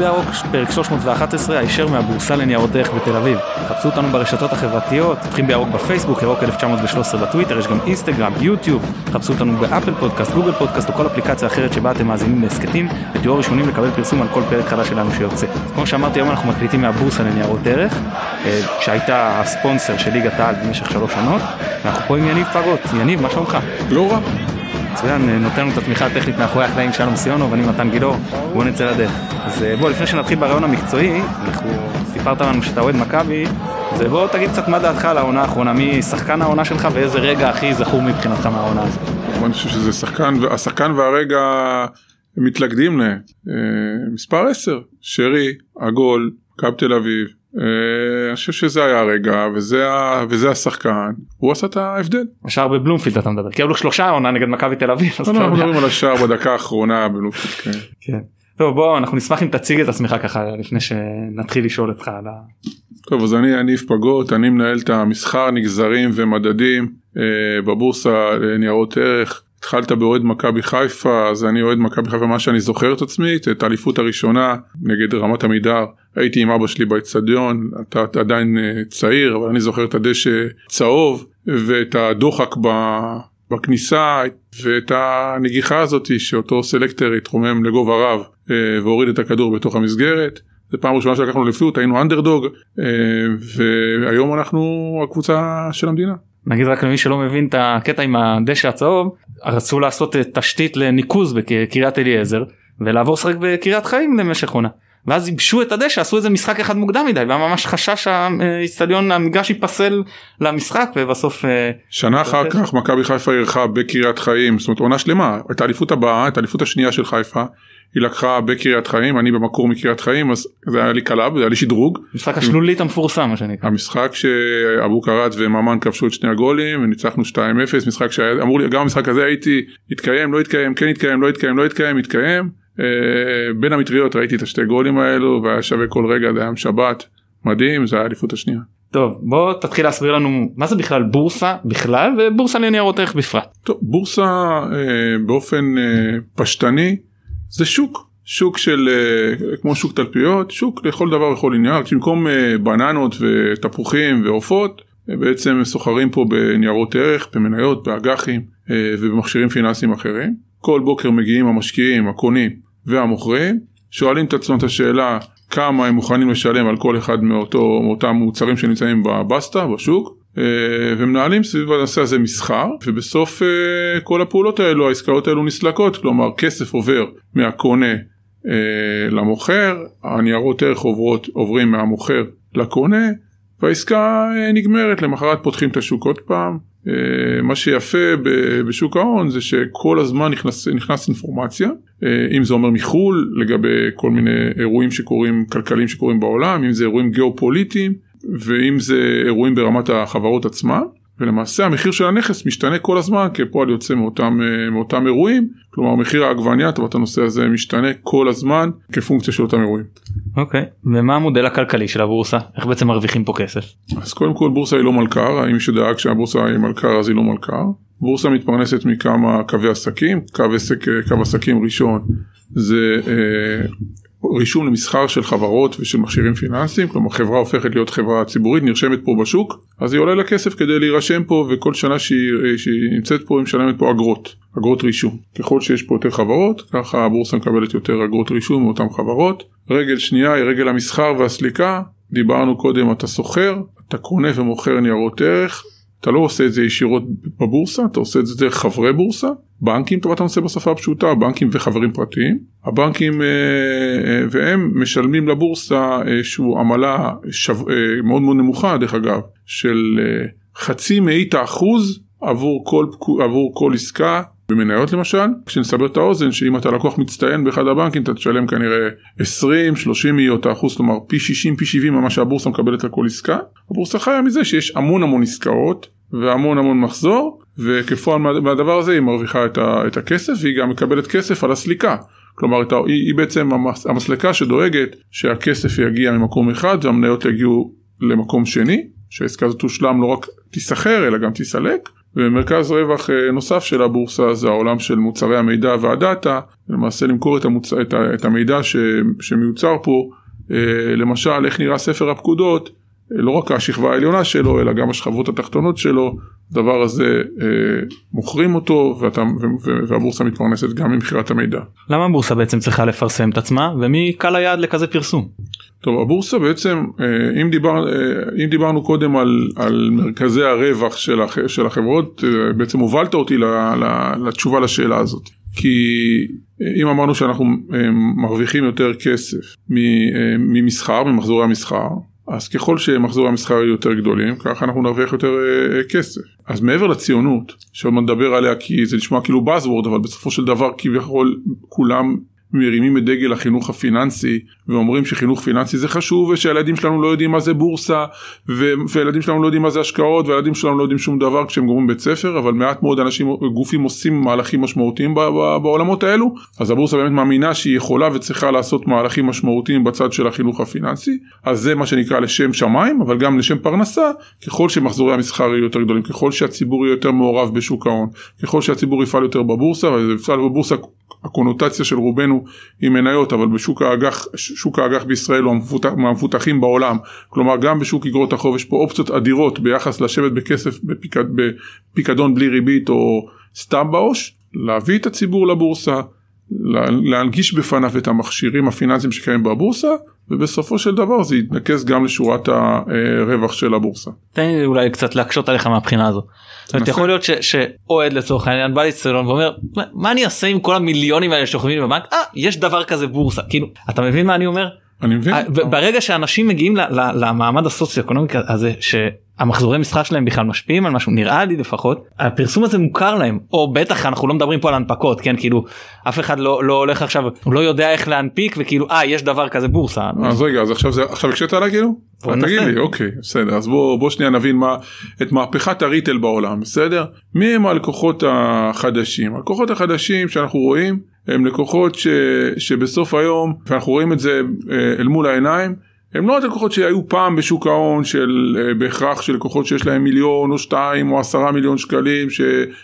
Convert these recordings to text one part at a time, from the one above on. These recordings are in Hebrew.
בירוק, פרק 311, הישר מהבורסה לניירות ערך בתל אביב. חפשו אותנו ברשתות החברתיות, פותחים בירוק בפייסבוק, ירוק 1913 בטוויטר, יש גם אינסטגרם, יוטיוב, חפשו אותנו באפל פודקאסט, גוגל פודקאסט או כל אפליקציה אחרת שבה אתם מאזינים להסכתים, ותהיו הראשונים לקבל פרסום על כל פרק חדש שלנו שיוצא. כמו שאמרתי, היום אנחנו מקליטים מהבורסה לניירות ערך, אה, שהייתה הספונסר של ליגת העל במשך שלוש שנות, ואנחנו פה עם יניב פגות. יניב, מה שלומך? לא רע. מצוין, נותן לנו את התמיכה הטכנית מאחורי הקלעים שלום סיונו ואני מתן גילאור, בוא נצא לדרך. אז אה, בוא, לפני שנתחיל ברעיון המקצועי, אנחנו סיפרת לנו שאתה אוהד מכבי, אז בוא תגיד קצת מה דעתך על העונה האחרונה, מי שחקן העונה שלך ואיזה רגע הכי זכור מבחינתך מהעונה הזאת. אני חושב שזה שחקן, השחקן והרגע מתלכדים להם. אה, מספר 10, שרי, עגול, מכבי תל אביב, אני חושב שזה היה הרגע וזה, וזה השחקן הוא עשה את ההבדל. השער בבלומפילד אתה מדבר כי היו לו שלושה עונה נגד מכבי תל אביב. לא, לא, אנחנו מדברים על השער בדקה האחרונה בבלומפילד. כן. כן. טוב בוא אנחנו נשמח אם תציג את עצמך ככה לפני שנתחיל לשאול אותך על ה... טוב אז אני יניב פגות אני מנהל את המסחר נגזרים ומדדים אה, בבורסה לניירות ערך התחלת באוהד מכבי חיפה אז אני אוהד מכבי חיפה מה שאני זוכר את עצמי את האליפות הראשונה נגד רמת עמידר הייתי עם אבא שלי באצטדיון אתה, אתה עדיין אה, צעיר אבל אני זוכר את הדשא צהוב ואת הדוחק ב, בכניסה ואת הנגיחה הזאת שאותו סלקטר התרומם לגובה רב אה, והוריד את הכדור בתוך המסגרת. זו פעם ראשונה שלקחנו לפיות היינו אנדרדוג אה, והיום אנחנו הקבוצה של המדינה. נגיד רק למי שלא מבין את הקטע עם הדשא הצהוב רצו לעשות תשתית לניקוז בקריית אליעזר ולעבור לשחק בקריית חיים למשך עונה. ואז ייבשו את הדשא עשו איזה משחק אחד מוקדם מדי והיה ממש חשש שהאיצטדיון המגרש ייפסל למשחק ובסוף אה, שנה אחר כך מכבי חיפה אירחה בקריית חיים זאת אומרת עונה שלמה את האליפות הבאה את האליפות השנייה של חיפה היא לקחה בקריית חיים אני במקור מקריית חיים אז זה היה לי club זה היה לי שדרוג. משחק השלולית המפורסם מה שנקרא. המשחק שאבו קראט וממן כבשו את שני הגולים וניצחנו 2-0 משחק שהיה אמור לי גם המשחק הזה הייתי התקיים לא התקיים כן התקיים לא התקיים לא התקיים התקיים אה, בין המטריות ראיתי את השתי גולים האלו והיה שווה כל רגע זה היה שבת מדהים זה היה האליפות השנייה. טוב בוא תתחיל להסביר לנו מה זה בכלל בורסה בכלל ובורסה לניירות ערך בפרט. טוב, בורסה אה, באופן אה, פשטני זה שוק שוק של אה, כמו שוק תלפיות שוק לכל דבר וכל עניין. במקום אה, בננות ותפוחים ועופות אה, בעצם סוחרים פה בניירות ערך במניות באג"חים ובמכשירים פיננסיים אחרים. כל בוקר מגיעים המשקיעים הקונים והמוכרים שואלים את עצמם את השאלה כמה הם מוכנים לשלם על כל אחד מאותו, מאותם מוצרים שנמצאים בבסטה בשוק ומנהלים סביב הנושא הזה מסחר ובסוף אה, כל הפעולות האלו העסקאות האלו נסלקות כלומר כסף עובר מהקונה אה, למוכר הניירות ערך עוברות עוברים מהמוכר לקונה והעסקה נגמרת. למחרת פותחים את השוק עוד פעם. מה שיפה בשוק ההון זה שכל הזמן נכנס, נכנס אינפורמציה. אם זה אומר מחו"ל לגבי כל מיני אירועים שקורים כלכליים שקורים בעולם אם זה אירועים גיאופוליטיים ואם זה אירועים ברמת החברות עצמה ולמעשה המחיר של הנכס משתנה כל הזמן כפועל יוצא מאותם, אה, מאותם אירועים כלומר מחיר העגבניה טובת הנושא הזה משתנה כל הזמן כפונקציה של אותם אירועים. אוקיי okay. ומה המודל הכלכלי של הבורסה איך בעצם מרוויחים פה כסף. אז קודם כל בורסה היא לא מלכ"ר האם מישהו דאג שהבורסה היא מלכ"ר אז היא לא מלכ"ר. בורסה מתפרנסת מכמה קווי עסקים קו עסק קו עסקים ראשון זה אה, רישום למסחר של חברות ושל מכשירים פיננסיים, כלומר חברה הופכת להיות חברה ציבורית, נרשמת פה בשוק, אז היא עולה לה כסף כדי להירשם פה וכל שנה שהיא, שהיא נמצאת פה היא משלמת פה אגרות, אגרות רישום. ככל שיש פה יותר חברות, ככה הבורסה מקבלת יותר אגרות רישום מאותן חברות. רגל שנייה היא רגל המסחר והסליקה, דיברנו קודם אתה סוחר, אתה קונה ומוכר ניירות ערך, אתה לא עושה את זה ישירות בבורסה, אתה עושה את זה דרך חברי בורסה, בנקים טובת הנושא בשפה הפשוטה, בנקים וחברים פרטיים. הבנקים אה, אה, והם משלמים לבורסה איזושהי עמלה שו, אה, מאוד מאוד נמוכה דרך אגב, של חצי מאית האחוז עבור כל, עבור כל עסקה במניות למשל, כשנסבר את האוזן שאם אתה לקוח מצטיין באחד הבנקים אתה תשלם כנראה 20-30 מאיות האחוז, כלומר פי 60 פי 70 ממה שהבורסה מקבלת על כל עסקה. הבורסה חיה מזה שיש המון המון עסקאות והמון המון מחזור וכפועל מהדבר הזה היא מרוויחה את, ה, את הכסף והיא גם מקבלת כסף על הסליקה. כלומר היא, היא בעצם המס, המסלקה שדואגת שהכסף יגיע ממקום אחד והמניות יגיעו למקום שני שהעסקה הזאת תושלם לא רק תיסחר אלא גם תיסלק ומרכז רווח אה, נוסף של הבורסה זה העולם של מוצרי המידע והדאטה, למעשה למכור את, המוצ... ה... את המידע ש... שמיוצר פה, אה, למשל איך נראה ספר הפקודות, לא רק השכבה העליונה שלו אלא גם השכבות התחתונות שלו, הדבר הזה אה, מוכרים אותו ואתה, והבורסה מתפרנסת גם ממכירת המידע. למה הבורסה בעצם צריכה לפרסם את עצמה ומי קל היעד לכזה פרסום? טוב הבורסה בעצם אה, אם, דיבר, אה, אם דיברנו קודם על, על מרכזי הרווח של, הח, של החברות אה, בעצם הובלת אותי ל, ל, לתשובה לשאלה הזאת כי אם אמרנו שאנחנו מרוויחים יותר כסף ממסחר ממחזורי המסחר אז ככל שמחזורי המסחר יהיו יותר גדולים, ככה אנחנו נרוויח יותר אה, כסף. אז מעבר לציונות, שעוד נדבר עליה כי זה נשמע כאילו buzzword, אבל בסופו של דבר כביכול כולם מרימים את דגל החינוך הפיננסי ואומרים שחינוך פיננסי זה חשוב ושהילדים שלנו לא יודעים מה זה בורסה וילדים שלנו לא יודעים מה זה השקעות והילדים שלנו לא יודעים שום דבר כשהם גומרים בית ספר אבל מעט מאוד אנשים גופים עושים מהלכים משמעותיים בעולמות האלו. אז הבורסה באמת מאמינה שהיא יכולה וצריכה לעשות מהלכים משמעותיים בצד של החינוך הפיננסי. אז זה מה שנקרא לשם שמיים אבל גם לשם פרנסה. ככל שמחזורי המסחר יהיו יותר גדולים ככל שהציבור יהיה יותר מעורב בשוק ההון ככל שהציבור יפעל יותר בבורסה הקונוטציה של רובנו היא מניות אבל בשוק האג"ח, שוק האג"ח בישראל הוא המפותח, מהמפותחים בעולם. כלומר גם בשוק אגרות החוב יש פה אופציות אדירות ביחס לשבת בכסף בפיקד, בפיקדון בלי ריבית או סתם בעו"ש להביא את הציבור לבורסה להנגיש בפניו את המכשירים הפיננסיים שקיימים בבורסה ובסופו של דבר זה יתנקז גם לשורת הרווח של הבורסה. תן לי אולי קצת להקשות עליך מהבחינה הזו. זאת אומרת יכול להיות שאוהד לצורך העניין בא לאצטדיון ואומר מה אני אעשה עם כל המיליונים האלה שוכבים בבנק אה יש דבר כזה בורסה כאילו אתה מבין מה אני אומר. אני מבין. ברגע שאנשים מגיעים למעמד הסוציו-אקונומי הזה המחזורי משחק שלהם בכלל משפיעים על משהו נראה לי לפחות הפרסום הזה מוכר להם או בטח אנחנו לא מדברים פה על הנפקות כן כאילו אף אחד לא לא הולך עכשיו הוא לא יודע איך להנפיק וכאילו אה יש דבר כזה בורסה. אז רגע אז עכשיו זה עכשיו הקשית עליי כאילו? תגיד לי אוקיי בסדר אז בוא בוא שנייה נבין מה את מהפכת הריטל בעולם בסדר מי הם הלקוחות החדשים הלקוחות החדשים שאנחנו רואים הם לקוחות ש, שבסוף היום ואנחנו רואים את זה אה, אל מול העיניים. הם לא הלקוחות שהיו פעם בשוק ההון של uh, בהכרח של לקוחות שיש להם מיליון או שתיים או עשרה מיליון שקלים ש,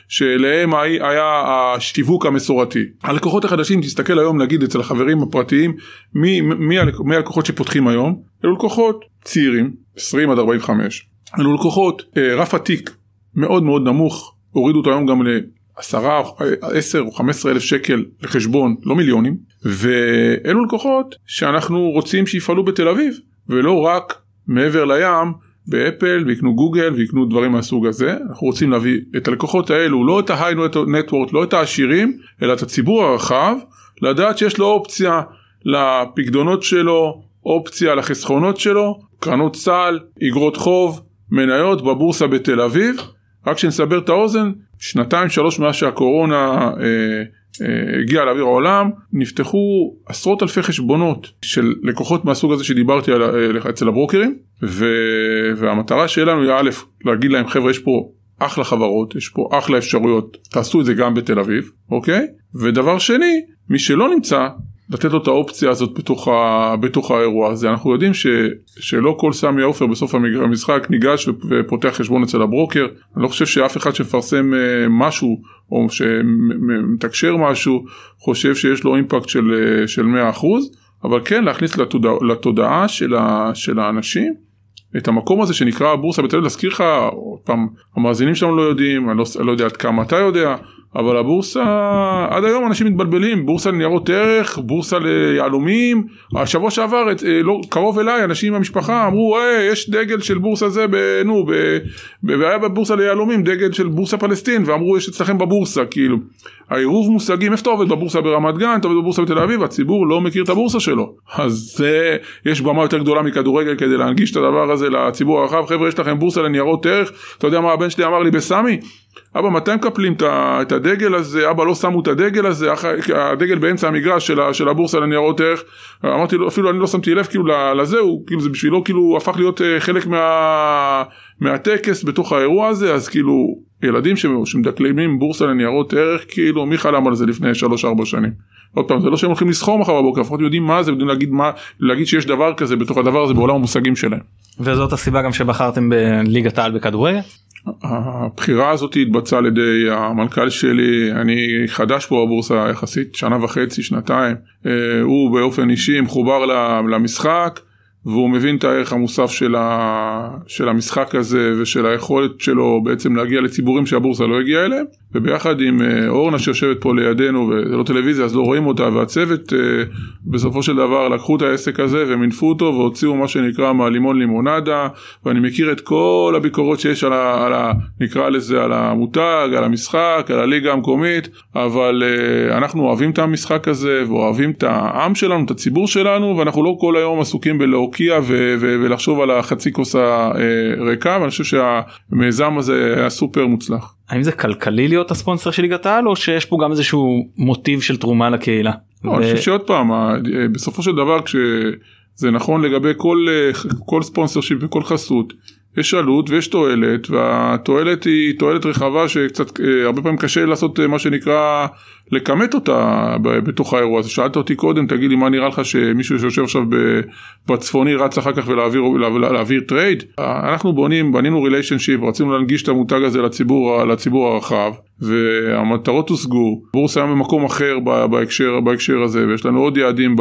שאליהם היה השיווק המסורתי. הלקוחות החדשים תסתכל היום נגיד אצל החברים הפרטיים מי, מי, מי הלקוחות שפותחים היום? אלו לקוחות צעירים 20 עד 45 אלו לקוחות uh, רף עתיק מאוד מאוד נמוך הורידו אותו היום גם ל... עשרה, עשר או חמש עשרה אלף שקל לחשבון, לא מיליונים, ואלו לקוחות שאנחנו רוצים שיפעלו בתל אביב, ולא רק מעבר לים באפל ויקנו גוגל ויקנו דברים מהסוג הזה, אנחנו רוצים להביא את הלקוחות האלו, לא את ההיי נטוורט, לא את העשירים, אלא את הציבור הרחב, לדעת שיש לו אופציה לפקדונות שלו, אופציה לחסכונות שלו, קרנות סל, אגרות חוב, מניות בבורסה בתל אביב, רק שנסבר את האוזן, שנתיים שלוש מאז שהקורונה אה, אה, הגיעה לאוויר העולם, נפתחו עשרות אלפי חשבונות של לקוחות מהסוג הזה שדיברתי על, אה, אצל הברוקרים, ו, והמטרה שלנו היא א', להגיד להם חבר'ה יש פה אחלה חברות, יש פה אחלה אפשרויות, תעשו את זה גם בתל אביב, אוקיי? ודבר שני, מי שלא נמצא לתת לו את האופציה הזאת בתוך, ה, בתוך האירוע הזה. אנחנו יודעים ש, שלא כל סמי עופר בסוף המשחק ניגש ופותח חשבון אצל הברוקר. אני לא חושב שאף אחד שמפרסם אה, משהו או שמתקשר משהו חושב שיש לו אימפקט של, אה, של 100%, אבל כן להכניס לתודע, לתודעה של, ה, של האנשים. את המקום הזה שנקרא הבורסה בתל אביב, להזכיר לך, עוד פעם, המאזינים שלנו לא יודעים, אני לא, לא יודע עד כמה אתה יודע, אבל הבורסה, עד היום אנשים מתבלבלים, בורסה לניירות ערך, בורסה ליהלומים, השבוע שעבר, אה, לא, קרוב אליי, אנשים במשפחה אמרו, היי, יש דגל של בורסה זה, ב, נו, ב, ב, והיה בבורסה ליהלומים דגל של בורסה פלסטין, ואמרו, יש אצלכם בבורסה, כאילו. העירוב מושגים, איפה אתה עובד בבורסה ברמת גן, אתה עובד בבורסה בתל אביב, הציבור לא מכיר את הבורסה שלו. אז זה, יש במה יותר גדולה מכדורגל כדי להנגיש את הדבר הזה לציבור הרחב, חבר'ה, יש לכם בורסה לניירות ערך, אתה יודע מה הבן שלי אמר לי בסמי? אבא מתי מקפלים את הדגל הזה, אבא לא שמו את הדגל הזה, הדגל באמצע המגרש של, של הבורסה לניירות ערך, אמרתי לו, אפילו אני לא שמתי לב כאילו לזה, הוא כאילו זה בשבילו כאילו הפך להיות אה, חלק מה, מהטקס בתוך האירוע הזה, אז כאילו ילדים שמדקלמים בורסה לניירות ערך, כאילו מי חלם על זה לפני 3-4 שנים. עוד פעם, זה לא שהם הולכים לסחור מחר בבוקר, לפחות יודעים מה זה, יודעים להגיד, מה, להגיד שיש דבר כזה בתוך הדבר הזה בעולם המושגים שלהם. וזאת הסיבה גם שבחרתם בליגת העל בכדורגל? הבחירה הזאת התבצעה על ידי המנכ"ל שלי, אני חדש פה בבורסה יחסית, שנה וחצי, שנתיים, אה, הוא באופן אישי מחובר למשחק. והוא מבין את הערך המוסף של, ה, של המשחק הזה ושל היכולת שלו בעצם להגיע לציבורים שהבורסה לא הגיעה אליהם. וביחד עם אה, אורנה שיושבת פה לידינו וזה לא טלוויזיה אז לא רואים אותה והצוות אה, בסופו של דבר לקחו את העסק הזה ומינפו אותו והוציאו מה שנקרא מהלימון לימונדה ואני מכיר את כל הביקורות שיש על ה... על ה נקרא לזה על המותג, על המשחק, על הליגה המקומית אבל אה, אנחנו אוהבים את המשחק הזה ואוהבים את העם שלנו, את הציבור שלנו ואנחנו לא כל היום עסוקים בלהוקיע ו- ו- ולחשוב על החצי כוס הריקה ואני חושב שהמיזם הזה היה סופר מוצלח. האם זה כלכלי להיות הספונסר של ליגת העל או שיש פה גם איזשהו מוטיב של תרומה לקהילה? לא, ו... אני חושב שעוד פעם בסופו של דבר כשזה נכון לגבי כל כל ספונסר שיפ וכל חסות יש עלות ויש תועלת והתועלת היא תועלת רחבה שקצת אה, הרבה פעמים קשה לעשות אה, מה שנקרא לכמת אותה בתוך האירוע הזה. שאלת אותי קודם תגיד לי מה נראה לך שמישהו שיושב עכשיו בצפוני רץ אחר כך ולהעביר להעביר trade אנחנו בונים בנינו relationship רצינו להנגיש את המותג הזה לציבור לציבור הרחב והמטרות הושגו. בורסה היום במקום אחר בהקשר בהקשר הזה ויש לנו עוד יעדים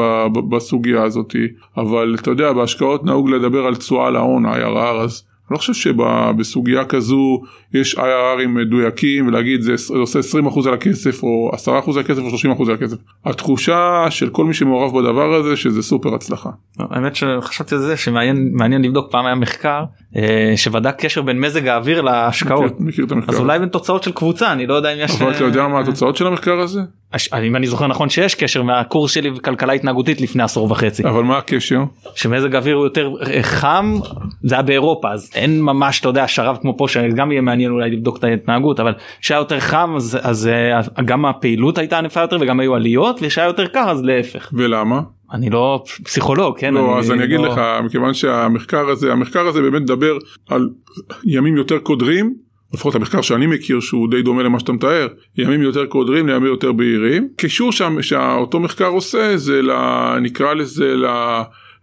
בסוגיה הזאת. אבל אתה יודע בהשקעות נהוג לדבר על תשואה להון IRR אז אני לא חושב שבסוגיה כזו יש IRRים מדויקים ולהגיד זה עושה 20% על הכסף או 10% על הכסף או 30% על הכסף. התחושה של כל מי שמעורב בדבר הזה שזה סופר הצלחה. האמת שחשבתי על זה שמעניין לבדוק פעם היה מחקר שבדק קשר בין מזג האוויר להשקעות. מכיר, מכיר. אז אולי בין תוצאות של קבוצה אני לא יודע אם יש. אבל אתה יודע מה התוצאות של המחקר הזה? אם אני זוכר נכון שיש קשר מהקורס שלי בכלכלה התנהגותית לפני עשור וחצי. אבל מה הקשר? שמזג האוויר הוא יותר חם זה היה באירופה אז אין ממש אתה יודע שרב כמו פה שגם יהיה מעניין אולי לבדוק את ההתנהגות אבל שהיה יותר חם אז, אז אה, גם הפעילות הייתה ענפה יותר וגם היו עליות ושהיה יותר קר אז להפך. ולמה? אני לא פסיכולוג כן לא אני, אז אני אגיד לא... לך מכיוון שהמחקר הזה המחקר הזה באמת מדבר על ימים יותר קודרים לפחות המחקר שאני מכיר שהוא די דומה למה שאתה מתאר, ימים יותר קודרים לימים יותר בהירים. קישור שאותו מחקר עושה זה. נקרא לזה ל...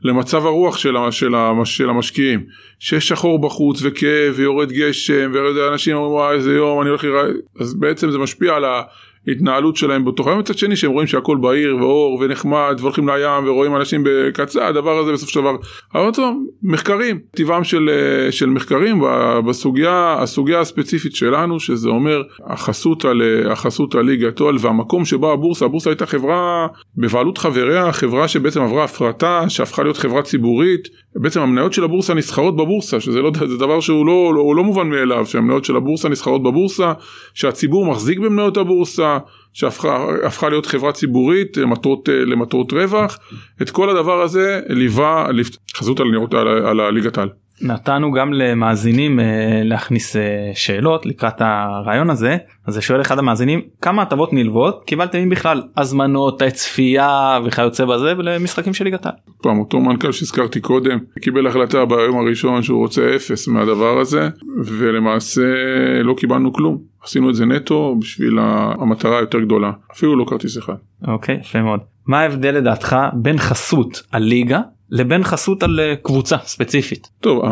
למצב הרוח של, של, של המשקיעים. שיש שחור בחוץ וכאב ויורד גשם ואנשים אומרים וואי איזה יום אני הולך לראות, אז בעצם זה משפיע על ה... התנהלות שלהם בתוך היום מצד שני שהם רואים שהכל בהיר ואור ונחמד והולכים לים ורואים אנשים בקצה הדבר הזה בסופו של דבר. אבל טוב מחקרים טבעם של, אה, של מחקרים בסוגיה הסוגיה הספציפית שלנו שזה אומר החסות על החסות על ליגת עול והמקום שבו הבורסה הבורסה הייתה חברה בבעלות חבריה חברה שבעצם עברה הפרטה שהפכה להיות חברה ציבורית. בעצם המניות של הבורסה נסחרות בבורסה שזה לא, זה דבר שהוא לא, לא, לא מובן מאליו שהמניות של הבורסה נסחרות בבורסה שהציבור מחזיק במניות הבורסה שהפכה להיות חברה ציבורית למטרות, למטרות רווח את כל הדבר הזה ליווה חזות על, על, על הליגת העל. נתנו גם למאזינים אה, להכניס אה, שאלות לקראת הרעיון הזה. אז שואל אחד המאזינים כמה הטבות נלוות? קיבלתם אם בכלל הזמנות צפייה וכיוצא בזה? ולמשחקים של ליגת העל. פעם אותו מנכ"ל שהזכרתי קודם קיבל החלטה ביום הראשון שהוא רוצה אפס מהדבר הזה ולמעשה לא קיבלנו כלום. עשינו את זה נטו בשביל המטרה היותר גדולה. אפילו לא כרטיס אחד. אוקיי יפה מאוד. מה ההבדל לדעתך בין חסות הליגה לבין חסות על אה, קבוצה ספציפית. טוב,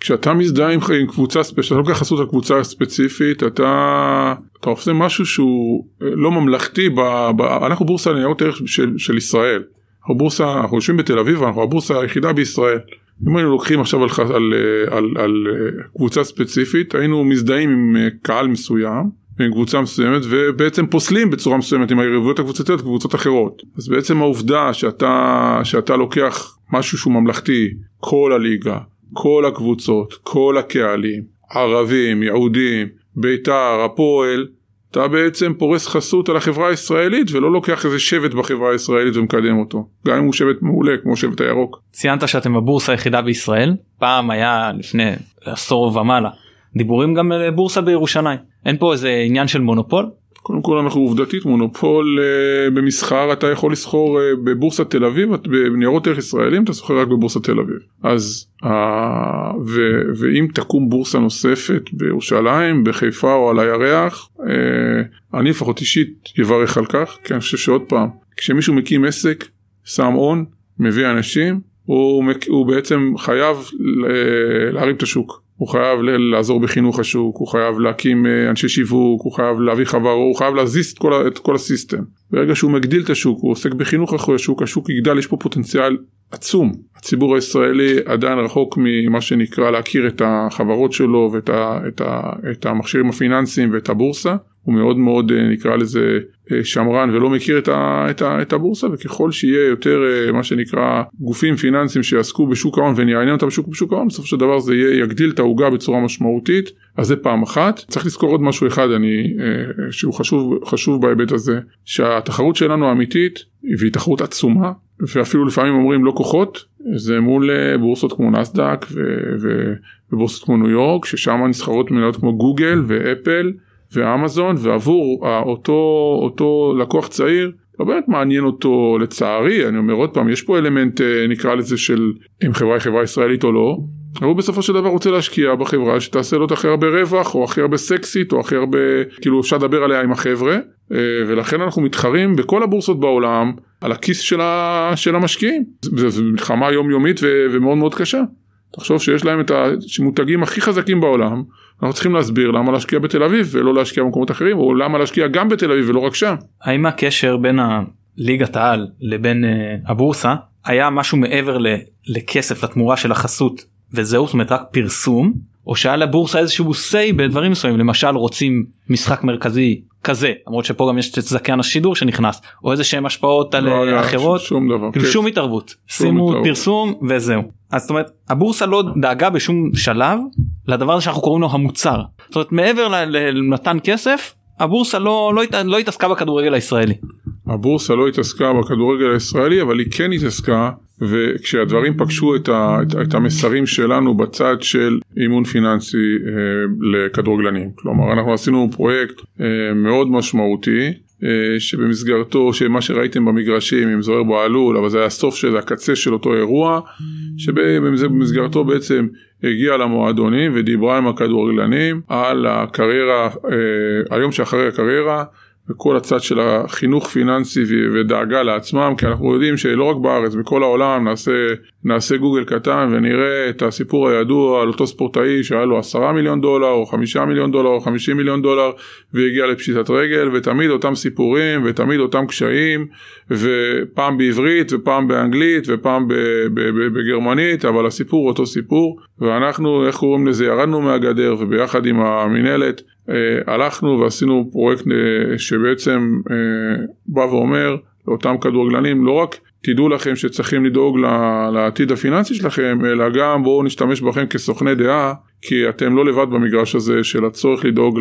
כשאתה מזדהה עם קבוצה ספציפית, כשאתה לוקח חסות על קבוצה ספציפית, אתה, אתה עושה משהו שהוא אה, לא ממלכתי, ב, ב, אנחנו בורסה לניירות ערך של, של ישראל. אנחנו בורסה, אנחנו יושבים בתל אביב, אנחנו הבורסה היחידה בישראל. אם היינו לוקחים עכשיו על, על, על, על, על אה, קבוצה ספציפית, היינו מזדהים עם קהל מסוים, עם קבוצה מסוימת ובעצם פוסלים בצורה מסוימת עם היריבויות הקבוצתיות קבוצות אחרות. אז בעצם העובדה שאתה, שאתה לוקח משהו שהוא ממלכתי, כל הליגה, כל הקבוצות, כל הקהלים, ערבים, יהודים, בית"ר, הפועל, אתה בעצם פורס חסות על החברה הישראלית ולא לוקח איזה שבט בחברה הישראלית ומקדם אותו גם אם הוא שבט מעולה כמו שבט הירוק. ציינת שאתם הבורסה היחידה בישראל פעם היה לפני עשור ומעלה דיבורים גם על בורסה בירושלים. אין פה איזה עניין של מונופול? קודם כל אנחנו עובדתית מונופול uh, במסחר אתה יכול לסחור uh, בבורסת תל אביב בניירות ערך ישראלים אתה סוחר רק בבורסת תל אביב. אז uh, ו, ואם תקום בורסה נוספת בירושלים בחיפה או על הירח uh, אני לפחות אישית יברך על כך כי אני חושב שעוד פעם כשמישהו מקים עסק שם הון מביא אנשים הוא, הוא בעצם חייב להרים את השוק הוא חייב לעזור בחינוך השוק, הוא חייב להקים אה, אנשי שיווק, הוא חייב להביא חברו, הוא חייב להזיז את כל, את כל הסיסטם. ברגע שהוא מגדיל את השוק, הוא עוסק בחינוך אחרי השוק, השוק יגדל, יש פה פוטנציאל עצום. הציבור הישראלי עדיין רחוק ממה שנקרא להכיר את החברות שלו ואת ה, את ה, את המכשירים הפיננסיים ואת הבורסה. הוא מאוד מאוד אה, נקרא לזה אה, שמרן ולא מכיר את, ה, את, ה, את הבורסה וככל שיהיה יותר אה, מה שנקרא גופים פיננסיים שיעסקו בשוק ההון ונעניין אותם בשוק, בשוק ההון בסופו של דבר זה יהיה, יגדיל את העוגה בצורה משמעותית אז זה פעם אחת. צריך לזכור עוד משהו אחד אני שהוא חשוב חשוב בהיבט הזה שהתחרות שלנו האמיתית והיא תחרות עצומה ואפילו לפעמים אומרים לא כוחות זה מול בורסות כמו נסדק ובורסות כמו ניו יורק ששם נסחרות מניות כמו גוגל ואפל ואמזון ועבור אותו, אותו לקוח צעיר לא באמת מעניין אותו לצערי אני אומר עוד פעם יש פה אלמנט אה, נקרא לזה של אם חברה היא חברה ישראלית או לא אבל הוא בסופו של דבר רוצה להשקיע בחברה שתעשה לו את הכי הרבה רווח או הכי הרבה סקסית או הכי הרבה כאילו אפשר לדבר עליה עם החבר'ה אה, ולכן אנחנו מתחרים בכל הבורסות בעולם על הכיס של, ה, של המשקיעים. זו מלחמה יומיומית ומאוד מאוד קשה תחשוב שיש להם את המותגים הכי חזקים בעולם אנחנו צריכים להסביר למה להשקיע בתל אביב ולא להשקיע במקומות אחרים או למה להשקיע גם בתל אביב ולא רק שם. האם הקשר בין הליגת העל לבין uh, הבורסה היה משהו מעבר ל, לכסף לתמורה של החסות וזהו זאת אומרת רק פרסום או שהיה לבורסה איזשהו say בדברים מסוימים למשל רוצים משחק מרכזי כזה למרות שפה גם יש את זכיין השידור שנכנס או איזה שהם השפעות על לא אה, אחרות. שום דבר. כאילו שום התערבות. שימו פרסום וזהו. אז זאת אומרת הבורסה לא דאגה בשום שלב לדבר הזה שאנחנו קוראים לו המוצר. זאת אומרת מעבר למתן כסף הבורסה לא, לא, לא התעסקה בכדורגל הישראלי. הבורסה לא התעסקה בכדורגל הישראלי אבל היא כן התעסקה וכשהדברים פגשו את, ה, את, את המסרים שלנו בצד של אימון פיננסי אה, לכדורגלנים. כלומר אנחנו עשינו פרויקט אה, מאוד משמעותי אה, שבמסגרתו שמה שראיתם במגרשים עם זוהר בעלול אבל זה היה הסוף של הקצה של אותו אירוע שבמסגרתו בעצם הגיעה למועדונים ודיברה עם הכדורגלנים על הקריירה, אה, היום שאחרי הקריירה וכל הצד של החינוך פיננסי ודאגה לעצמם כי אנחנו יודעים שלא רק בארץ בכל העולם נעשה, נעשה גוגל קטן ונראה את הסיפור הידוע על אותו ספורטאי שהיה לו עשרה מיליון דולר או חמישה מיליון דולר או חמישים מיליון דולר והגיע לפשיטת רגל ותמיד אותם סיפורים ותמיד אותם קשיים ופעם בעברית ופעם באנגלית ופעם בגרמנית אבל הסיפור אותו סיפור. ואנחנו איך קוראים לזה ירדנו מהגדר וביחד עם המינהלת הלכנו ועשינו פרויקט אה, שבעצם אה, בא ואומר לאותם כדורגלנים לא רק תדעו לכם שצריכים לדאוג לעתיד הפיננסי שלכם אלא גם בואו נשתמש בכם כסוכני דעה כי אתם לא לבד במגרש הזה של הצורך לדאוג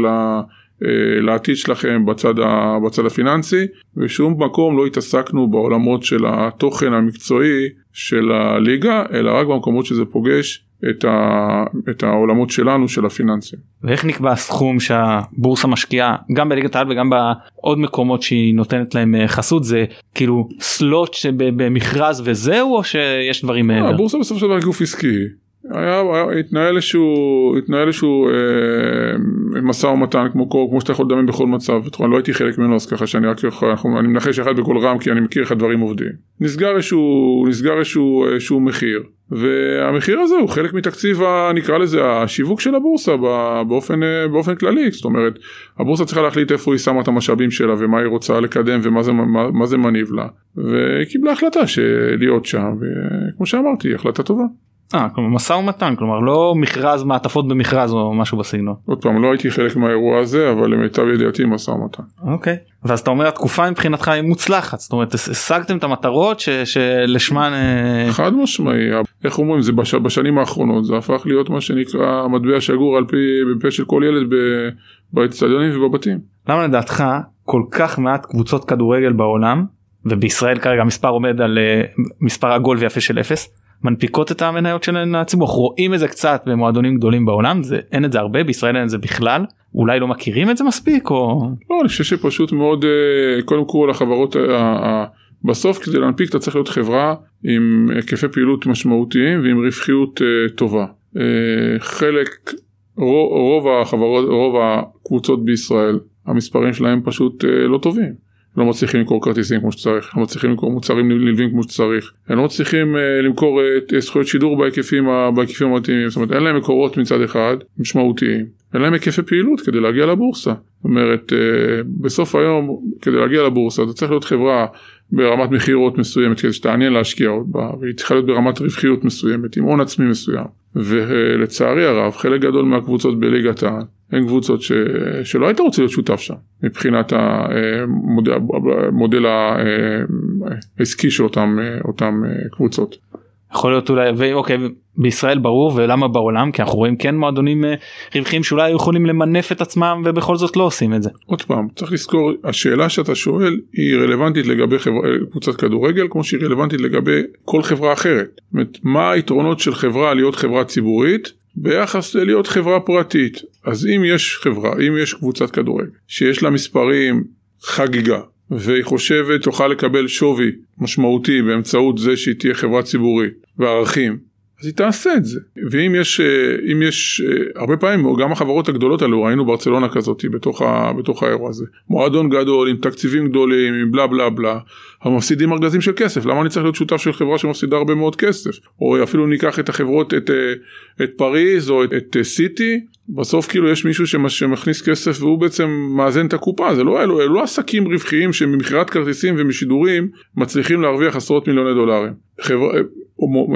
לעתיד שלכם בצד, ה, בצד הפיננסי. ושום מקום לא התעסקנו בעולמות של התוכן המקצועי של הליגה אלא רק במקומות שזה פוגש את, ה, את העולמות שלנו של הפיננסים. ואיך נקבע הסכום שהבורסה משקיעה גם בליגת העל וגם בעוד מקומות שהיא נותנת להם אה, חסות זה כאילו סלוט במכרז וזהו או שיש דברים מעבר? הבורסה בסופו של דבר גוף עסקי. היה, היה, התנהל איזשהו, התנהל איזשהו אה, משא ומתן כמו, כמו שאתה יכול לדמיין בכל מצב, לא הייתי חלק ממנו אז ככה שאני רק יכול, אני מנחש אחד בקול רם כי אני מכיר איך הדברים עובדים. נסגר איזשהו, נסגר איזשהו, איזשהו מחיר והמחיר הזה הוא חלק מתקציב נקרא לזה השיווק של הבורסה באופן, באופן כללי זאת אומרת הבורסה צריכה להחליט איפה היא שמה את המשאבים שלה ומה היא רוצה לקדם ומה זה, מה, מה זה מניב לה והיא קיבלה החלטה של להיות שם וכמו שאמרתי החלטה טובה. אה, כלומר משא ומתן, כלומר לא מכרז מעטפות במכרז או משהו בסגנון. עוד פעם, לא הייתי חלק מהאירוע הזה, אבל למיטב ידיעתי משא ומתן. אוקיי, ואז אתה אומר התקופה מבחינתך היא מוצלחת, זאת אומרת השגתם את המטרות ש, שלשמן... אה, חד משמעי, איך אומרים, זה בש, בשנים האחרונות, זה הפך להיות מה שנקרא מטבע שגור על פי בפה של כל ילד באצטדיונים ובבתים. למה לדעתך כל כך מעט קבוצות כדורגל בעולם, ובישראל כרגע המספר עומד על אה, מספר עגול ויפה של אפס, מנפיקות את המניות שלהן לציבור רואים את זה קצת במועדונים גדולים בעולם זה אין את זה הרבה בישראל אין את זה בכלל אולי לא מכירים את זה מספיק או לא אני חושב שפשוט מאוד אה, קודם כל החברות אה, בסוף כדי להנפיק אתה צריך להיות חברה עם היקפי פעילות משמעותיים ועם רווחיות אה, טובה. חלק רוב החברות רוב הקבוצות בישראל המספרים שלהם פשוט לא טובים לא מצליחים למכור כרטיסים כמו שצריך, לא מצליחים למכור מוצרים נלווים כמו שצריך, הם לא מצליחים uh, למכור uh, זכויות שידור בהיקפים, בהיקפים המתאימים, זאת אומרת אין להם מקורות מצד אחד משמעותיים, אין להם היקפי פעילות כדי להגיע לבורסה, זאת אומרת uh, בסוף היום כדי להגיע לבורסה אתה צריך להיות חברה ברמת מכירות מסוימת כדי שתעניין להשקיע עוד בה והיא צריכה להיות ברמת רווחיות מסוימת עם הון עצמי מסוים. ולצערי הרב חלק גדול מהקבוצות בליגת העל הן קבוצות ש... שלא היית רוצה להיות שותף שם מבחינת המודל, המודל העסקי של אותם, אותם קבוצות. יכול להיות אולי ואוקיי בישראל ברור ולמה בעולם כי אנחנו רואים כן מועדונים אה, רווחים שאולי יכולים למנף את עצמם ובכל זאת לא עושים את זה. עוד פעם צריך לזכור השאלה שאתה שואל היא רלוונטית לגבי חבר... קבוצת כדורגל כמו שהיא רלוונטית לגבי כל חברה אחרת. זאת אומרת, מה היתרונות של חברה להיות חברה ציבורית ביחס ללהיות חברה פרטית. אז אם יש חברה, אם יש קבוצת כדורגל שיש לה מספרים חגיגה והיא חושבת תוכל לקבל שווי משמעותי באמצעות זה שהיא תהיה חברה ציבורית וערכים אז היא תעשה את זה. ואם יש, אה, אם יש, אה, הרבה פעמים גם החברות הגדולות האלו, ראינו ברצלונה כזאת בתוך, ה, בתוך האירוע הזה. מועדון גדול עם תקציבים גדולים, עם בלה בלה בלה, אבל מפסידים ארגזים של כסף. למה אני צריך להיות שותף של חברה שמפסידה הרבה מאוד כסף? או אפילו ניקח את החברות, את, אה, את פריז או את, את סיטי, בסוף כאילו יש מישהו שמכניס כסף והוא בעצם מאזן את הקופה, זה לא אלו, אלו לא עסקים רווחיים שממכירת כרטיסים ומשידורים מצליחים להרוויח עשרות מיליוני דולרים. חברה, או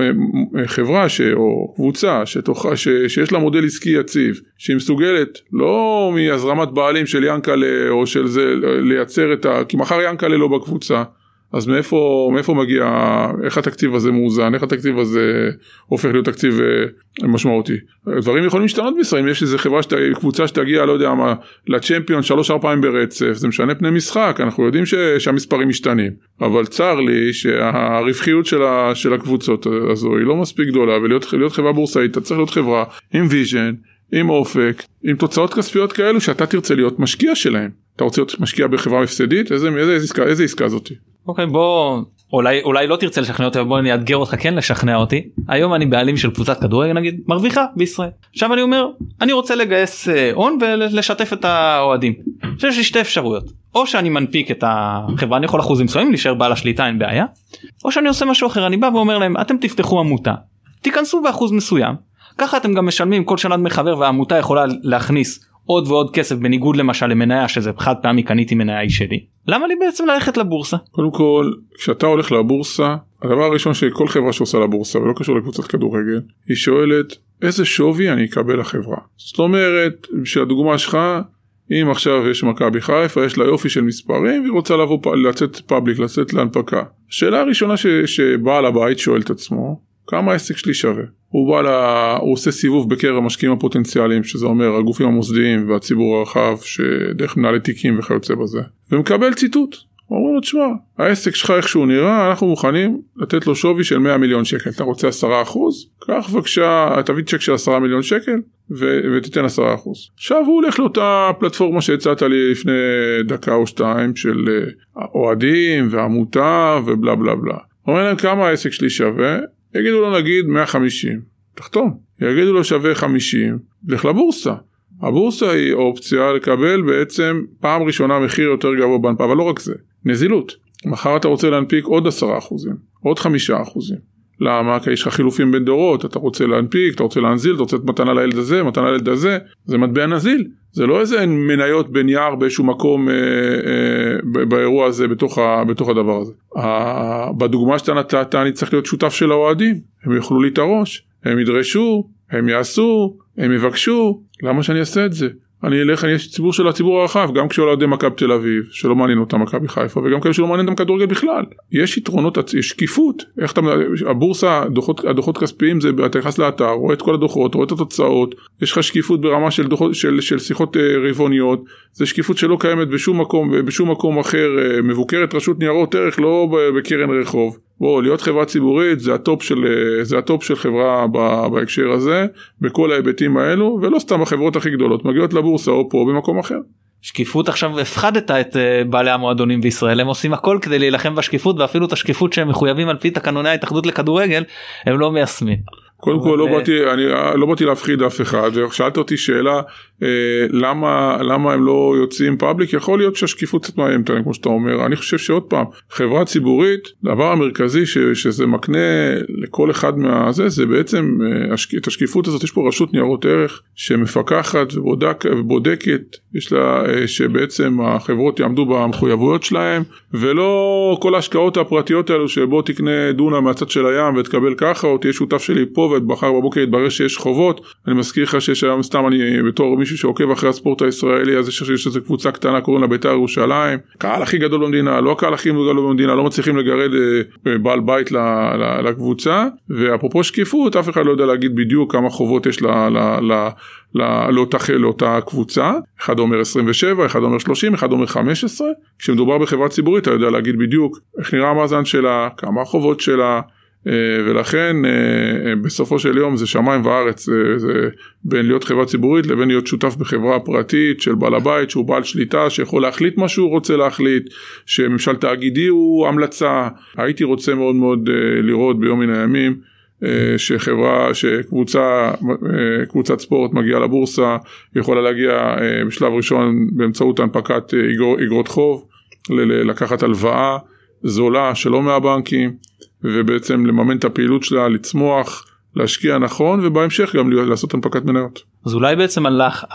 חברה ש, או קבוצה שתוכה, ש, שיש לה מודל עסקי יציב, שהיא מסוגלת לא מהזרמת בעלים של ינקלה או של זה לייצר את ה... כי מחר ינקלה לא בקבוצה, אז מאיפה, מאיפה מגיע, איך התקציב הזה מאוזן, איך התקציב הזה הופך להיות תקציב אה, משמעותי. דברים יכולים להשתנות בישראל, אם יש איזה חברה, שת, קבוצה שתגיע, לא יודע מה, לצ'מפיון שלוש ארבע פעמים ברצף, זה משנה פני משחק, אנחנו יודעים ש, שהמספרים משתנים. אבל צר לי שהרווחיות של, של הקבוצות הזו היא לא מספיק גדולה, ולהיות חברה בורסאית, אתה צריך להיות חברה עם vision, עם אופק, עם תוצאות כספיות כאלו שאתה תרצה להיות משקיע שלהם. אתה רוצה להיות משקיע בחברה הפסדית? איזה, איזה, איזה, עסקה, איזה עסקה זאתי? אוקיי בוא אולי אולי לא תרצה לשכנע אותי בוא אני אאתגר אותך כן לשכנע אותי. היום אני בעלים של קבוצת כדורגל נגיד מרוויחה בישראל. עכשיו אני אומר אני רוצה לגייס אה, הון ולשתף את האוהדים. יש לי שתי אפשרויות. או שאני מנפיק את החברה אני יכול אחוזים מסוימים להישאר בעל השליטה אין בעיה. או שאני עושה משהו אחר אני בא ואומר להם אתם תפתחו עמותה. תיכנסו באחוז מסוים. ככה אתם גם משלמים כל שנה דמי חבר והעמותה יכולה להכניס עוד ועוד כסף בניגוד למשל למניה שזה חד פעמי קניתי מניה היא שלי למה לי בעצם ללכת לבורסה? קודם כל כשאתה הולך לבורסה הדבר הראשון שכל חברה שעושה לבורסה ולא קשור לקבוצת כדורגל היא שואלת איזה שווי אני אקבל לחברה זאת אומרת בשביל הדוגמה שלך אם עכשיו יש מכבי חיפה יש לה יופי של מספרים והיא רוצה לבוא לצאת פאבליק לצאת להנפקה. השאלה הראשונה ש, שבעל הבית שואל את עצמו כמה העסק שלי שווה. הוא בא, לה, הוא עושה סיבוב בקרב המשקיעים הפוטנציאליים, שזה אומר הגופים המוסדיים והציבור הרחב, שדרך מנהלי תיקים וכיוצא בזה, ומקבל ציטוט. הוא אומר לו, תשמע, העסק שלך איך שהוא נראה, אנחנו מוכנים לתת לו שווי של 100 מיליון שקל. אתה רוצה 10 אחוז? קח בבקשה, תביא צ'ק של 10 מיליון שקל ו- ותיתן 10 אחוז. עכשיו הוא הולך לאותה פלטפורמה שהצעת לי לפני דקה או שתיים של אה, אוהדים ועמותה ובלה בלה בלה. אומר להם כמה העסק שלי שווה, יגידו לו נגיד 150, תחתום. יגידו לו שווה 50, לך לבורסה. הבורסה היא אופציה לקבל בעצם פעם ראשונה מחיר יותר גבוה בהנפקה, אבל לא רק זה, נזילות. מחר אתה רוצה להנפיק עוד 10%, עוד 5%. למה? כי יש לך חילופים בין דורות, אתה רוצה להנפיק, אתה רוצה להנזיל, אתה רוצה לתת מתנה לילד הזה, מתנה לילד הזה, זה מטבע נזיל. זה לא איזה מניות בנייר באיזשהו מקום אה, אה, באירוע הזה בתוך, ה, בתוך הדבר הזה. אה, בדוגמה שאתה נתת אני צריך להיות שותף של האוהדים, הם יאכלו לי את הראש, הם ידרשו, הם יעשו, הם יבקשו, למה שאני אעשה את זה? אני אלך, אני יש ציבור של הציבור הרחב, גם כשהוא אוהדי מכבי תל אביב, שלא מעניין אותם מכבי חיפה, וגם כאלה שלא מעניין אותם כדורגל בכלל. יש יתרונות, יש שקיפות, איך אתה, הבורסה, הדוחות, הדוחות כספיים, זה, אתה נכנס לאתר, רואה את כל הדוחות, רואה את התוצאות, יש לך שקיפות ברמה של, דוחות, של, של שיחות אה, רבעוניות, זה שקיפות שלא קיימת בשום מקום, בשום מקום אחר, אה, מבוקרת רשות ניירות ערך, לא בקרן רחוב. בוא, להיות חברה ציבורית זה ה top של, אה, זה ה top של חברה בהקשר הזה, בכל ההיבטים האלו, ולא סתם החברות הכי גדולות מגיעות לבורסה או פה או במקום אחר. שקיפות עכשיו הפחדת את אה, בעלי המועדונים בישראל הם עושים הכל כדי להילחם בשקיפות ואפילו את השקיפות שהם מחויבים על פי תקנוני ההתאחדות לכדורגל הם לא מיישמים. קודם כל לא אבל- באתי, אני לא באתי להפחיד אף אחד, ושאלת אותי שאלה אה, למה, למה הם לא יוצאים פאבליק, יכול להיות שהשקיפות קצת מאיימת עליהם כמו שאתה אומר, אני חושב שעוד פעם, חברה ציבורית, הדבר המרכזי ש, שזה מקנה לכל אחד מהזה, זה בעצם אה, השק, את השקיפות הזאת, יש פה רשות ניירות ערך שמפקחת ובודק, ובודקת, יש לה, אה, שבעצם החברות יעמדו במחויבויות שלהם, ולא כל ההשקעות הפרטיות האלו שבוא תקנה דונם מהצד של הים ותקבל ככה, או תהיה שותף שלי פה ומחר בבוקר יתברר שיש חובות. אני מזכיר לך שיש היום סתם אני בתור מישהו שעוקב אחרי הספורט הישראלי, אז יש יש איזו קבוצה קטנה קוראים לה בית"ר ירושלים, הקהל הכי גדול במדינה, לא הקהל הכי גדול במדינה, לא מצליחים לגרד אה, בעל בית לקבוצה, ואפרופו שקיפות, אף אחד לא יודע להגיד בדיוק כמה חובות יש ל- ל- ל- ל- לאותה, לאותה קבוצה, אחד אומר 27, אחד אומר 30, אחד אומר 15, כשמדובר בחברה ציבורית אתה יודע להגיד בדיוק איך נראה המאזן שלה, כמה החובות שלה, ולכן אה, אה, בסופו של יום זה שמיים וארץ, אה, זה בין להיות חברה ציבורית לבין להיות שותף בחברה פרטית של בעל הבית שהוא בעל שליטה שיכול להחליט מה שהוא רוצה להחליט, שממשל תאגידי הוא המלצה, הייתי רוצה מאוד מאוד אה, לראות ביום מן הימים אה, שחברה, שקבוצה, אה, קבוצת ספורט מגיעה לבורסה, יכולה להגיע אה, בשלב ראשון באמצעות הנפקת אה, אגר- אגרות חוב, לקחת הלוואה זולה שלא מהבנקים, ובעצם לממן את הפעילות שלה, לצמוח, להשקיע נכון, ובהמשך גם לעשות הנפקת מניות. אז אולי בעצם הלח...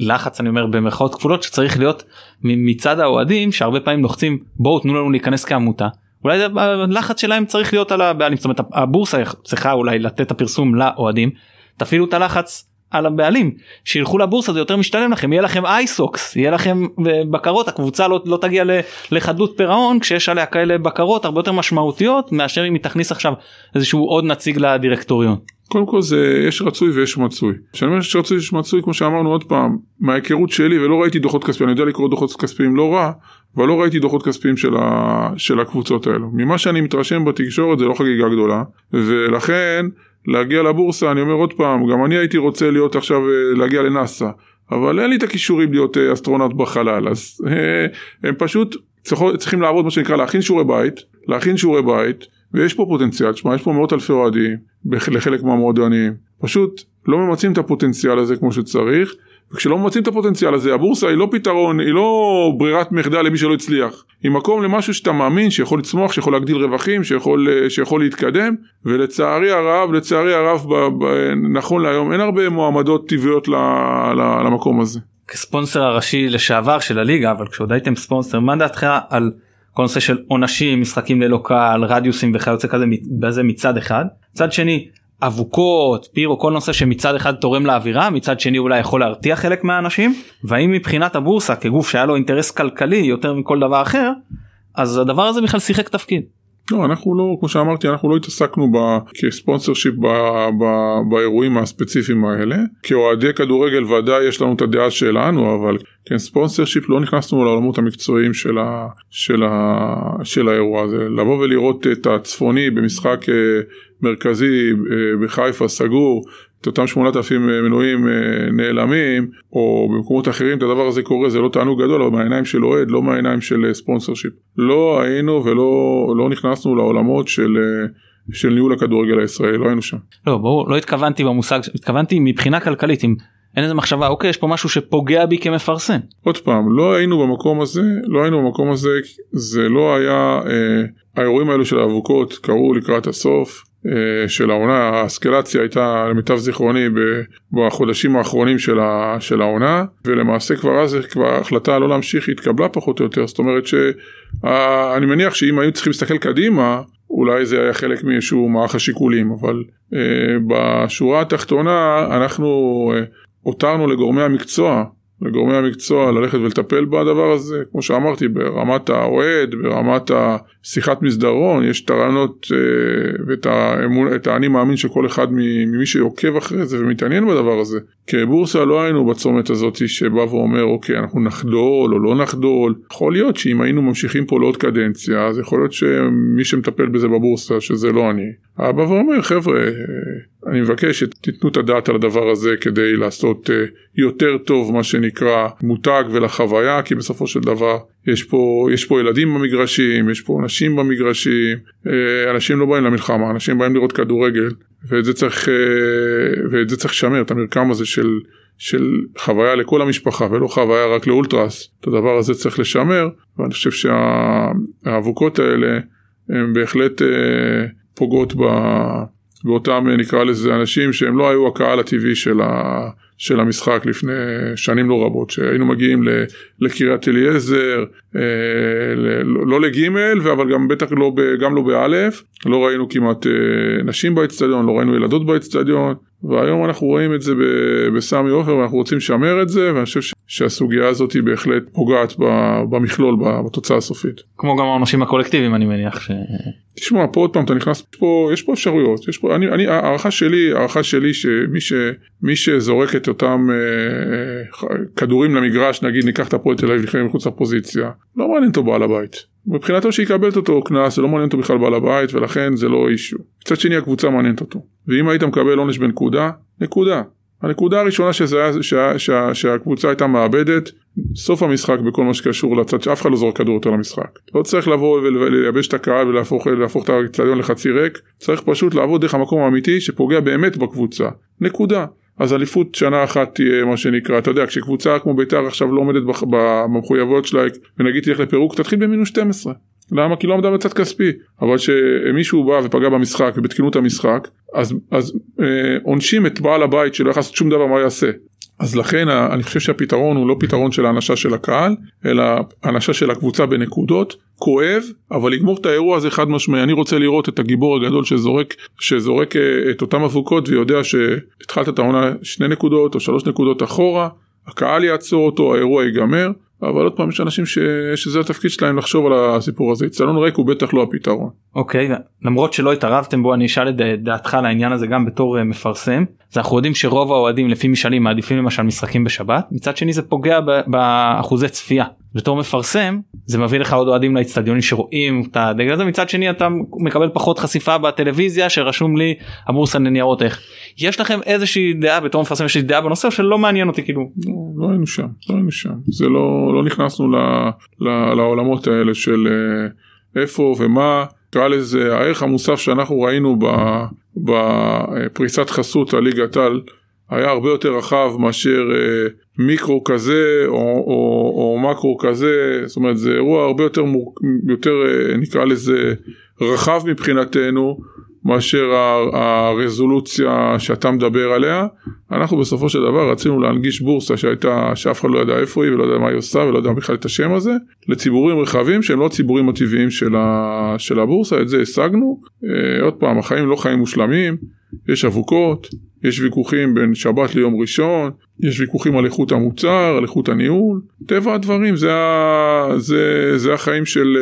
הלחץ אני אומר במרכאות כפולות שצריך להיות מצד האוהדים שהרבה פעמים לוחצים בואו תנו לנו להיכנס כעמותה. אולי הלחץ שלהם צריך להיות על הבעלים זאת אומרת הבורסה צריכה אולי לתת את הפרסום לאוהדים תפעילו את הלחץ על הבעלים. שילכו לבורסה זה יותר משתלם לכם. יהיה לכם אייסוקס יהיה לכם אה, בקרות. הקבוצה לא, לא תגיע לחדלות פירעון כשיש עליה כאלה בקרות הרבה יותר משמעותיות מאשר אם היא תכניס עכשיו איזשהו עוד נציג לדירקטוריון. קודם כל זה יש רצוי ויש מצוי. כשאני אומר שיש רצוי ויש מצוי כמו שאמרנו עוד פעם מההיכרות שלי ולא ראיתי דוחות כספיים אני יודע לקרוא דוחות כספיים לא רע אבל לא ראיתי דוחות כספיים של, ה, של הקבוצות האלו. ממה שאני מתרשם בתקשורת זה לא חגיגה גדולה ולכן להגיע לבורסה אני אומר עוד פעם גם אני הייתי רוצה להיות עכשיו אה, להגיע לנאסא אבל אין לי את הכישורים להיות אה, אסטרונאוט בחלל אז אה, הם פשוט צריכים לעבוד מה שנקרא להכין שיעורי בית להכין שיעורי בית ויש פה פוטנציאל, תשמע, יש פה מאות אלפי אוהדים לחלק מהמועדונים, פשוט לא ממצים את הפוטנציאל הזה כמו שצריך, וכשלא ממצים את הפוטנציאל הזה, הבורסה היא לא פתרון, היא לא ברירת מחדל למי שלא הצליח, היא מקום למשהו שאתה מאמין שיכול לצמוח, שיכול להגדיל רווחים, שיכול, אה, שיכול להתקדם, ולצערי הרב, לצערי הרב, ב, ב, נכון להיום אין הרבה מועמדות טבעיות ל, ל, למקום הזה. כספונסר הראשי לשעבר של הליגה אבל כשעוד הייתם ספונסר מה דעתך על כל נושא של עונשים משחקים ללא קהל רדיוסים וכיוצא כזה בזה מצד אחד מצד שני אבוקות פירו כל נושא שמצד אחד תורם לאווירה מצד שני אולי יכול להרתיע חלק מהאנשים והאם מבחינת הבורסה כגוף שהיה לו אינטרס כלכלי יותר מכל דבר אחר אז הדבר הזה בכלל שיחק תפקיד. לא, אנחנו לא, כמו שאמרתי, אנחנו לא התעסקנו ב, כספונסר שיפ ב, ב, באירועים הספציפיים האלה. כאוהדי כדורגל ודאי יש לנו את הדעה שלנו, אבל כספונסר שיפ לא נכנסנו לעולמות המקצועיים של, ה, של, ה, של האירוע הזה. לבוא ולראות את הצפוני במשחק אה, מרכזי אה, בחיפה סגור, את אותם 8,000 מנויים אה, נעלמים, או במקומות אחרים את הדבר הזה קורה, זה לא תענוג גדול, אבל מהעיניים של אוהד, לא מהעיניים של אה, ספונסר שיפ. לא היינו ולא לא נכנסנו לעולמות של, אה, של ניהול הכדורגל הישראלי, לא היינו שם. לא ברור לא התכוונתי במושג התכוונתי מבחינה כלכלית אם אין איזה מחשבה אוקיי יש פה משהו שפוגע בי כמפרסם. עוד פעם, לא היינו במקום הזה, לא היינו במקום הזה, זה לא היה, אה, האירועים האלו של האבוקות קרו לקראת הסוף. אה, של העונה, האסקלציה הייתה למיטב זיכרוני בחודשים האחרונים של העונה ולמעשה כבר אז כבר ההחלטה לא להמשיך התקבלה פחות או יותר. זאת אומרת שאני מניח שאם היו צריכים להסתכל קדימה אולי זה היה חלק מאיזשהו מערך השיקולים אבל אה, בשורה התחתונה אנחנו אה, הותרנו לגורמי המקצוע לגורמי המקצוע ללכת ולטפל בדבר הזה, כמו שאמרתי, ברמת האוהד, ברמת השיחת מסדרון, יש את הרעיונות אה, ואת האמון, את האני מאמין של כל אחד ממי שעוקב אחרי זה ומתעניין בדבר הזה. כבורסה לא היינו בצומת הזאת שבא ואומר, אוקיי, אנחנו נחדול או לא נחדול. יכול להיות שאם היינו ממשיכים פה לעוד קדנציה, אז יכול להיות שמי שמטפל בזה בבורסה, שזה לא אני, בא ואומר, חבר'ה, אני מבקש שתיתנו את הדעת על הדבר הזה כדי לעשות אה, יותר טוב מה שנקרא מותג ולחוויה כי בסופו של דבר יש פה, יש פה ילדים במגרשים, יש פה אנשים במגרשים, אה, אנשים לא באים למלחמה, אנשים באים לראות כדורגל ואת זה צריך, ואת זה צריך לשמר, את המרקם הזה של, של חוויה לכל המשפחה ולא חוויה רק לאולטרס. את הדבר הזה צריך לשמר, ואני חושב שהאבוקות האלה הן בהחלט פוגעות ב... באותם נקרא לזה אנשים שהם לא היו הקהל הטבעי של, ה, של המשחק לפני שנים לא רבות, שהיינו מגיעים לקריית אליעזר, אה, לא לגימל, אבל גם בטח לא, גם לא באלף, לא ראינו כמעט אה, נשים באצטדיון, לא ראינו ילדות באצטדיון, והיום אנחנו רואים את זה בסמי עופר ואנחנו רוצים לשמר את זה, ואני חושב שהסוגיה הזאת היא בהחלט פוגעת במכלול, בתוצאה הסופית. כמו גם העונשים הקולקטיביים אני מניח ש... תשמע פה עוד פעם אתה נכנס פה יש פה אפשרויות יש פה אני אני הערכה שלי הערכה שלי שמי שמי שזורק את אותם אה, אה, כדורים למגרש נגיד ניקח את הפועל תל אביב לפני מחוץ לפוזיציה לא מעניין אותו בעל הבית. מבחינתו שיקבל את אותו קנס זה לא מעניין אותו בכלל בעל הבית ולכן זה לא אישו. מצד שני הקבוצה מעניינת אותו ואם היית מקבל עונש בנקודה נקודה הנקודה הראשונה שזה היה, שה, שה, שהקבוצה הייתה מאבדת, סוף המשחק בכל מה שקשור לצד שאף אחד לא זורק כדור יותר למשחק. לא צריך לבוא ולייבש את הקהל ולהפוך את האצטדיון לחצי ריק, צריך פשוט לעבוד דרך המקום האמיתי שפוגע באמת בקבוצה. נקודה. אז אליפות שנה אחת תהיה מה שנקרא, אתה יודע, כשקבוצה כמו בית"ר עכשיו לא עומדת במחויבויות שלה ונגיד תלך לפירוק, תתחיל במינוס 12. למה? כי לא עמדה בצד כספי. אבל שמישהו בא ופגע במשחק ובתקינות המשחק, אז, אז אה, עונשים את בעל הבית שלא יכול לעשות שום דבר מה יעשה. אז לכן אני חושב שהפתרון הוא לא פתרון של האנשה של הקהל, אלא האנשה של הקבוצה בנקודות. כואב, אבל לגמור את האירוע הזה חד משמעי. אני רוצה לראות את הגיבור הגדול שזורק, שזורק אה, את אותם אבוקות ויודע שהתחלת את העונה שני נקודות או שלוש נקודות אחורה, הקהל יעצור אותו, האירוע ייגמר. אבל עוד פעם יש אנשים ש... שזה התפקיד שלהם לחשוב על הסיפור הזה. אצטדיון ריק הוא בטח לא הפתרון. אוקיי, okay, למרות שלא התערבתם בו אני אשאל את דעתך על העניין הזה גם בתור uh, מפרסם. אז אנחנו יודעים שרוב האוהדים לפי משאלים מעדיפים למשל משחקים בשבת, מצד שני זה פוגע באחוזי צפייה. בתור מפרסם זה מביא לך עוד אוהדים לאצטדיונים שרואים את הדגל הזה. מצד שני אתה מקבל פחות חשיפה בטלוויזיה שרשום לי הבורסה לניירות איך. יש לכם איזושהי דעה בתור מפרסם יש לי דעה בנושא שלא מעניין אותי כאילו? לא, לא היינו שם לא היינו שם. זה לא לא נכנסנו ל, ל, לעולמות האלה של אה, איפה ומה. קרא לזה הערך המוסף שאנחנו ראינו בפריסת חסות הליגת על היה הרבה יותר רחב מאשר אה, מיקרו כזה או, או, או מקרו כזה, זאת אומרת זה אירוע הרבה יותר, מור... יותר אה, נקרא לזה רחב מבחינתנו מאשר הרזולוציה שאתה מדבר עליה. אנחנו בסופו של דבר רצינו להנגיש בורסה שהייתה, שאף אחד לא ידע איפה היא ולא יודע מה היא עושה ולא יודע בכלל את השם הזה, לציבורים רחבים שהם לא הציבורים הטבעיים של, ה, של הבורסה, את זה השגנו. אה, עוד פעם, החיים לא חיים מושלמים, יש אבוקות, יש ויכוחים בין שבת ליום ראשון, יש ויכוחים על איכות המוצר, על איכות הניהול, טבע הדברים זה, זה, זה החיים של,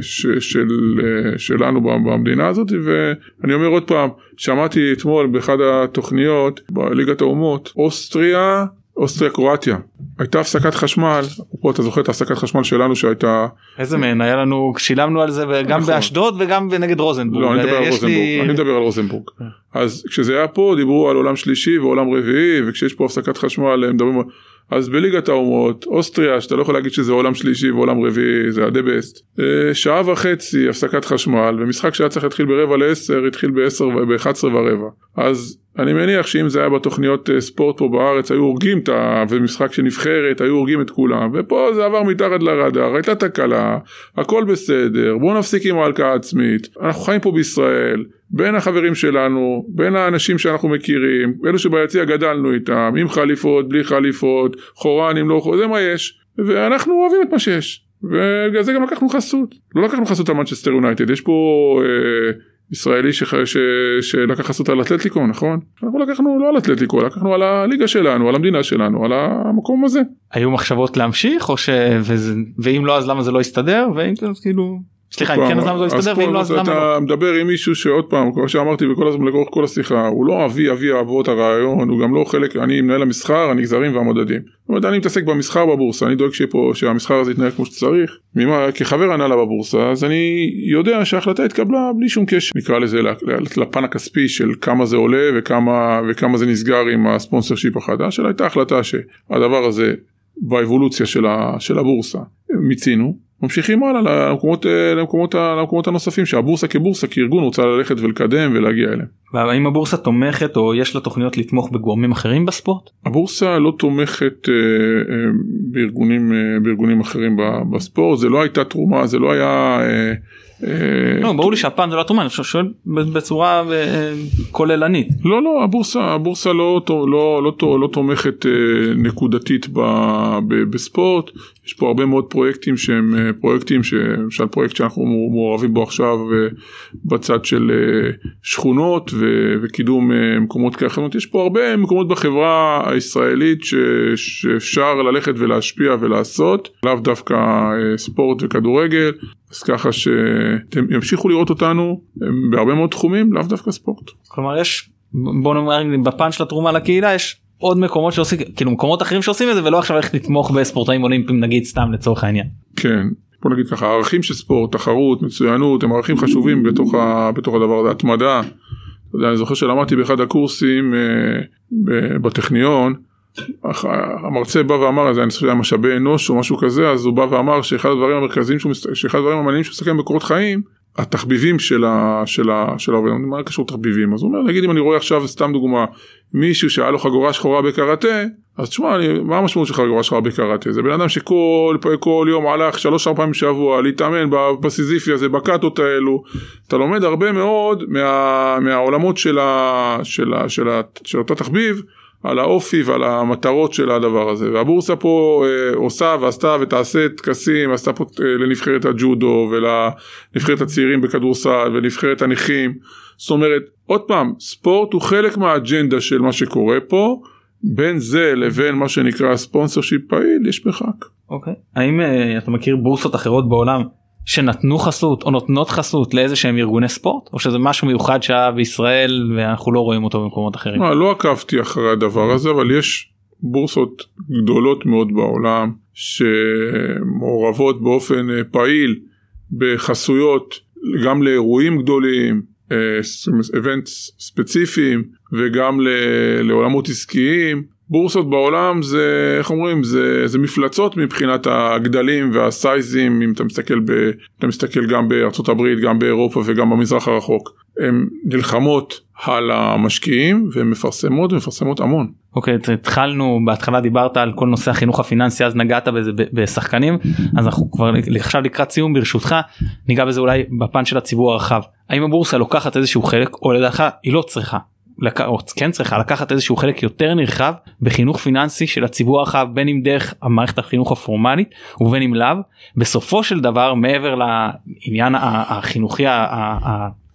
ש, של, שלנו במדינה הזאת ואני אומר עוד פעם, שמעתי אתמול באחד התוכניות בליגת האומות, אוסטריה אוסטריה קרואטיה הייתה הפסקת חשמל. אפרופו אתה זוכר את הפסקת חשמל שלנו שהייתה איזה מהן היה לנו שילמנו על זה גם נכון. באשדוד וגם נגד רוזנבורג. לא, אני מדבר על רוזנבורג. לי... אני מדבר על רוזנבורג. אז כשזה היה פה דיברו על עולם שלישי ועולם רביעי וכשיש פה הפסקת חשמל הם מדברים אז בליגת האומות אוסטריה שאתה לא יכול להגיד שזה עולם שלישי ועולם רביעי זה הדה בסט אה, שעה וחצי הפסקת חשמל ומשחק שהיה צריך להתחיל ברבע לעשר התחיל בעשר ובאחת עשרה ורבע. אז אני מניח שאם זה היה בתוכניות אה, ספורט פה בארץ היו הורגים את ה... ומשחק של נבחרת היו הורגים את כולם ופה זה עבר מתחת לרדאר הייתה תקלה הכל בסדר בואו נפסיק עם ההלקאה העצמית. אנחנו חיים פה בישראל בין החברים שלנו בין האנשים שאנחנו מכירים אלו שביציע גדלנו איתם עם חליפות בלי חליפות חורנים לא חורנים זה מה יש ואנחנו אוהבים את מה שיש ובגלל זה גם לקחנו חסות לא לקחנו חסות על מנצ'סטר יונייטד יש פה אה, ישראלי ש... ש... שלקח חסות על אתלטיקו נכון? אנחנו לקחנו לא על אתלטיקו לקחנו על הליגה שלנו על המדינה שלנו על המקום הזה. היו מחשבות להמשיך או ש... וזה... ואם לא אז למה זה לא יסתדר ואם כאילו סליחה אם כן אז למה זה לא יסתדר ואם לא אז למה לא. אתה מדבר עם מישהו שעוד פעם כמו שאמרתי בכל הזמן לאורך כל השיחה הוא לא אבי אבי אבות הרעיון הוא גם לא חלק אני מנהל המסחר הנגזרים והמדדים. זאת אומרת אני מתעסק במסחר בבורסה אני דואג שפה שהמסחר הזה יתנהל כמו שצריך. ממה, כחבר הנהלה בבורסה אז אני יודע שההחלטה התקבלה בלי שום קשר נקרא לזה לפן הכספי של כמה זה עולה וכמה וכמה זה נסגר עם הספונסר שיפ החדש אלא הייתה החלטה שהדבר הזה באבולוציה של, ה, של הבורסה מיצינו ממשיכים הלאה למקומות, אה, למקומות, למקומות הנוספים שהבורסה כבורסה כארגון רוצה ללכת ולקדם ולהגיע אליהם. והאם הבורסה תומכת או יש לה תוכניות לתמוך בגורמים אחרים בספורט? הבורסה לא תומכת אה, אה, בארגונים, אה, בארגונים אחרים בספורט, זה לא הייתה תרומה, זה לא היה... אה, אה, לא ברור לי שהפעם זה לא התרומה אני שואל בצורה אה, כוללנית. לא לא הבורסה הבורסה לא לא לא לא, תומכת אה, נקודתית בספורט. יש פה הרבה מאוד פרויקטים שהם פרויקטים למשל פרויקט שאנחנו מעורבים בו עכשיו בצד של שכונות וקידום מקומות כאלה. יש פה הרבה מקומות בחברה הישראלית שאפשר ללכת ולהשפיע ולעשות לאו דווקא ספורט וכדורגל אז ככה שאתם ימשיכו לראות אותנו בהרבה מאוד תחומים לאו דווקא ספורט. כלומר יש בוא נאמר בפן של התרומה לקהילה יש עוד מקומות שעושים כאילו מקומות אחרים שעושים את זה ולא עכשיו איך לתמוך בספורטאים אולימפיים נגיד סתם לצורך העניין. כן בוא נגיד ככה ערכים של ספורט תחרות מצוינות הם ערכים חשובים בתוך, ה, בתוך הדבר הזה התמדה. יודע, אני זוכר שלמדתי באחד הקורסים אה, בטכניון המרצה בא ואמר, אני חושב שהיה משאבי אנוש או משהו כזה, אז הוא בא ואמר שאחד הדברים המרכזיים, שאחד הדברים המעניינים שהוא מסתכל בקורות חיים, התחביבים של העובד, מה קשור תחביבים? אז הוא אומר, נגיד אם אני רואה עכשיו, סתם דוגמה, מישהו שהיה לו חגורה שחורה בקראטה, אז תשמע, מה המשמעות של חגורה שחורה בקראטה? זה בן אדם שכל כל יום הלך שלוש ארבע פעמים בשבוע להתאמן בסיזיפי הזה, בקאטות האלו, אתה לומד הרבה מאוד מה, מהעולמות של, ה, של, ה, של, ה, של אותו תחביב. על האופי ועל המטרות של הדבר הזה והבורסה פה אה, עושה ועשתה ותעשה טקסים עשתה פה אה, לנבחרת הג'ודו ולנבחרת הצעירים בכדורסל ולנבחרת הנכים זאת אומרת עוד פעם ספורט הוא חלק מהאג'נדה של מה שקורה פה בין זה לבין מה שנקרא ספונסר שיפ פעיל יש מרחק. אוקיי okay. האם uh, אתה מכיר בורסות אחרות בעולם שנתנו חסות או נותנות חסות לאיזה שהם ארגוני ספורט או שזה משהו מיוחד שהיה בישראל ואנחנו לא רואים אותו במקומות אחרים. לא, לא עקבתי אחרי הדבר הזה אבל יש בורסות גדולות מאוד בעולם שמעורבות באופן אה, פעיל בחסויות גם לאירועים גדולים, איבנטס אה, ספציפיים וגם לעולמות עסקיים בורסות בעולם זה איך אומרים זה, זה מפלצות מבחינת הגדלים והסייזים אם אתה מסתכל, ב, אתה מסתכל גם בארצות הברית גם באירופה וגם במזרח הרחוק. הן נלחמות על המשקיעים והן מפרסמות ומפרסמות המון. אוקיי okay, התחלנו בהתחלה דיברת על כל נושא החינוך הפיננסי אז נגעת בזה בשחקנים אז אנחנו כבר עכשיו לקראת סיום ברשותך ניגע בזה אולי בפן של הציבור הרחב. האם הבורסה לוקחת איזשהו חלק או לדעתך היא לא צריכה לק... או כן צריכה לקחת איזשהו חלק יותר נרחב בחינוך פיננסי של הציבור הרחב בין אם דרך המערכת החינוך הפורמלית ובין אם לאו. בסופו של דבר מעבר לעניין החינוכי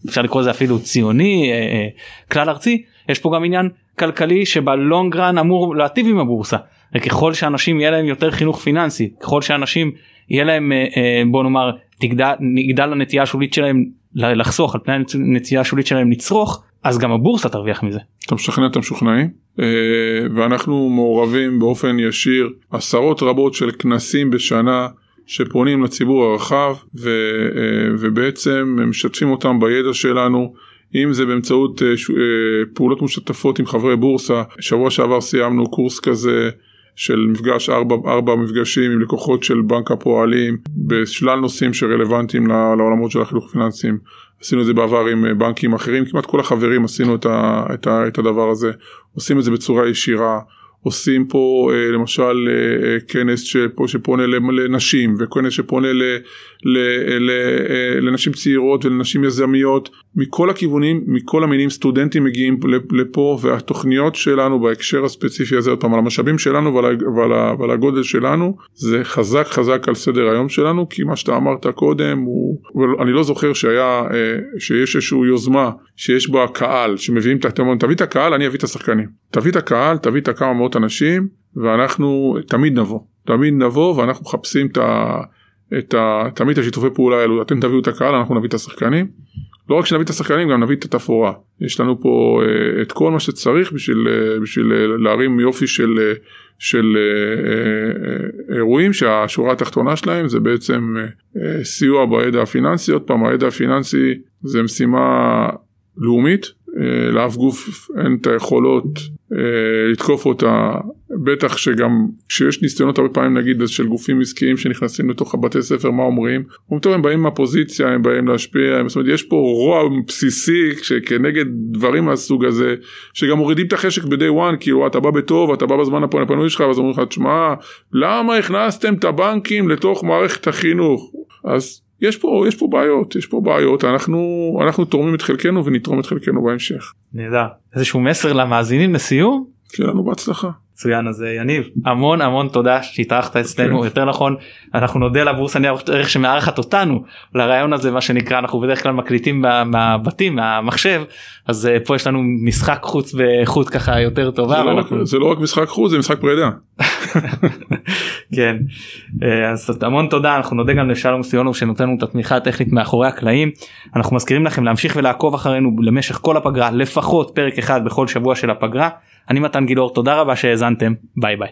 אפשר לקרוא לזה אפילו ציוני אה, אה, כלל ארצי יש פה גם עניין כלכלי שבלונגרן אמור להטיב עם הבורסה. וככל שאנשים יהיה להם יותר חינוך פיננסי ככל שאנשים יהיה להם אה, בוא נאמר תגדל הנטייה השולית שלהם לחסוך על פני הנטייה השולית שלהם לצרוך אז גם הבורסה תרוויח מזה. אתה משכנע את המשוכנעים אה, ואנחנו מעורבים באופן ישיר עשרות רבות של כנסים בשנה שפונים לציבור הרחב ו, אה, ובעצם משתפים אותם בידע שלנו. אם זה באמצעות אה, פעולות משותפות עם חברי בורסה, שבוע שעבר סיימנו קורס כזה של מפגש, ארבע, ארבע מפגשים עם לקוחות של בנק הפועלים בשלל נושאים שרלוונטיים לעולמות של החינוך הפיננסיים. עשינו את זה בעבר עם אה, בנקים אחרים, כמעט כל החברים עשינו את, ה, את, ה, את הדבר הזה, עושים את זה בצורה ישירה. עושים פה אה, למשל אה, כנס שפה, שפונה לנשים וכנס שפונה ל, ל, ל, לנשים צעירות ולנשים יזמיות. מכל הכיוונים מכל המינים סטודנטים מגיעים לפה והתוכניות שלנו בהקשר הספציפי הזה עוד פעם על המשאבים שלנו ועל, ועל, ועל הגודל שלנו זה חזק חזק על סדר היום שלנו כי מה שאתה אמרת קודם הוא אני לא זוכר שהיה שיש איזושהי יוזמה שיש בה קהל שמביאים את תביא את הקהל אני אביא את השחקנים. תביא את הקהל תביא את הכמה מאות אנשים ואנחנו תמיד נבוא. תמיד נבוא ואנחנו מחפשים את ה... את ה... תמיד את השיתופי פעולה האלו. אתם תביאו את הקהל אנחנו נביא את השחקנים. לא רק שנביא את השחקנים גם נביא את התפאורה. יש לנו פה uh, את כל מה שצריך בשביל, uh, בשביל uh, להרים יופי של, uh, של uh, uh, אירועים שהשורה התחתונה שלהם זה בעצם uh, סיוע בידע הפיננסי. עוד פעם הידע הפיננסי זה משימה לאומית לאף גוף אין את היכולות לתקוף אותה בטח שגם כשיש ניסיונות הרבה פעמים נגיד של גופים עסקיים שנכנסים לתוך הבתי ספר מה אומרים, אומרים טוב הם באים מהפוזיציה הם באים להשפיע, זאת אומרת יש פה רוע בסיסי כנגד דברים מהסוג הזה שגם מורידים את החשק ב-day one כאילו אתה בא בטוב אתה בא בזמן הפנוי שלך ואז אומרים לך תשמע למה הכנסתם את הבנקים לתוך מערכת החינוך? אז יש פה יש פה בעיות יש פה בעיות אנחנו אנחנו תורמים את חלקנו ונתרום את חלקנו בהמשך. נהדר איזשהו מסר למאזינים לסיום. שיהיה לנו בהצלחה. מצוין אז אה, יניב המון המון תודה שהתארחת אצלנו okay. יותר נכון אנחנו נודה לבורסה ניירות ערך שמארחת אותנו לרעיון הזה מה שנקרא אנחנו בדרך כלל מקליטים מהבתים מהמחשב אז uh, פה יש לנו משחק חוץ באיכות ככה יותר טובה. זה, לא, אנחנו... רק, זה לא רק משחק חוץ זה משחק פרידה. כן אה, אז המון תודה אנחנו נודה גם לשלום סיונוב שנותן לנו את התמיכה הטכנית מאחורי הקלעים אנחנו מזכירים לכם להמשיך ולעקוב אחרינו למשך כל הפגרה לפחות פרק אחד בכל שבוע של הפגרה. אני מתן גילאור תודה רבה שהאזנתם ביי ביי.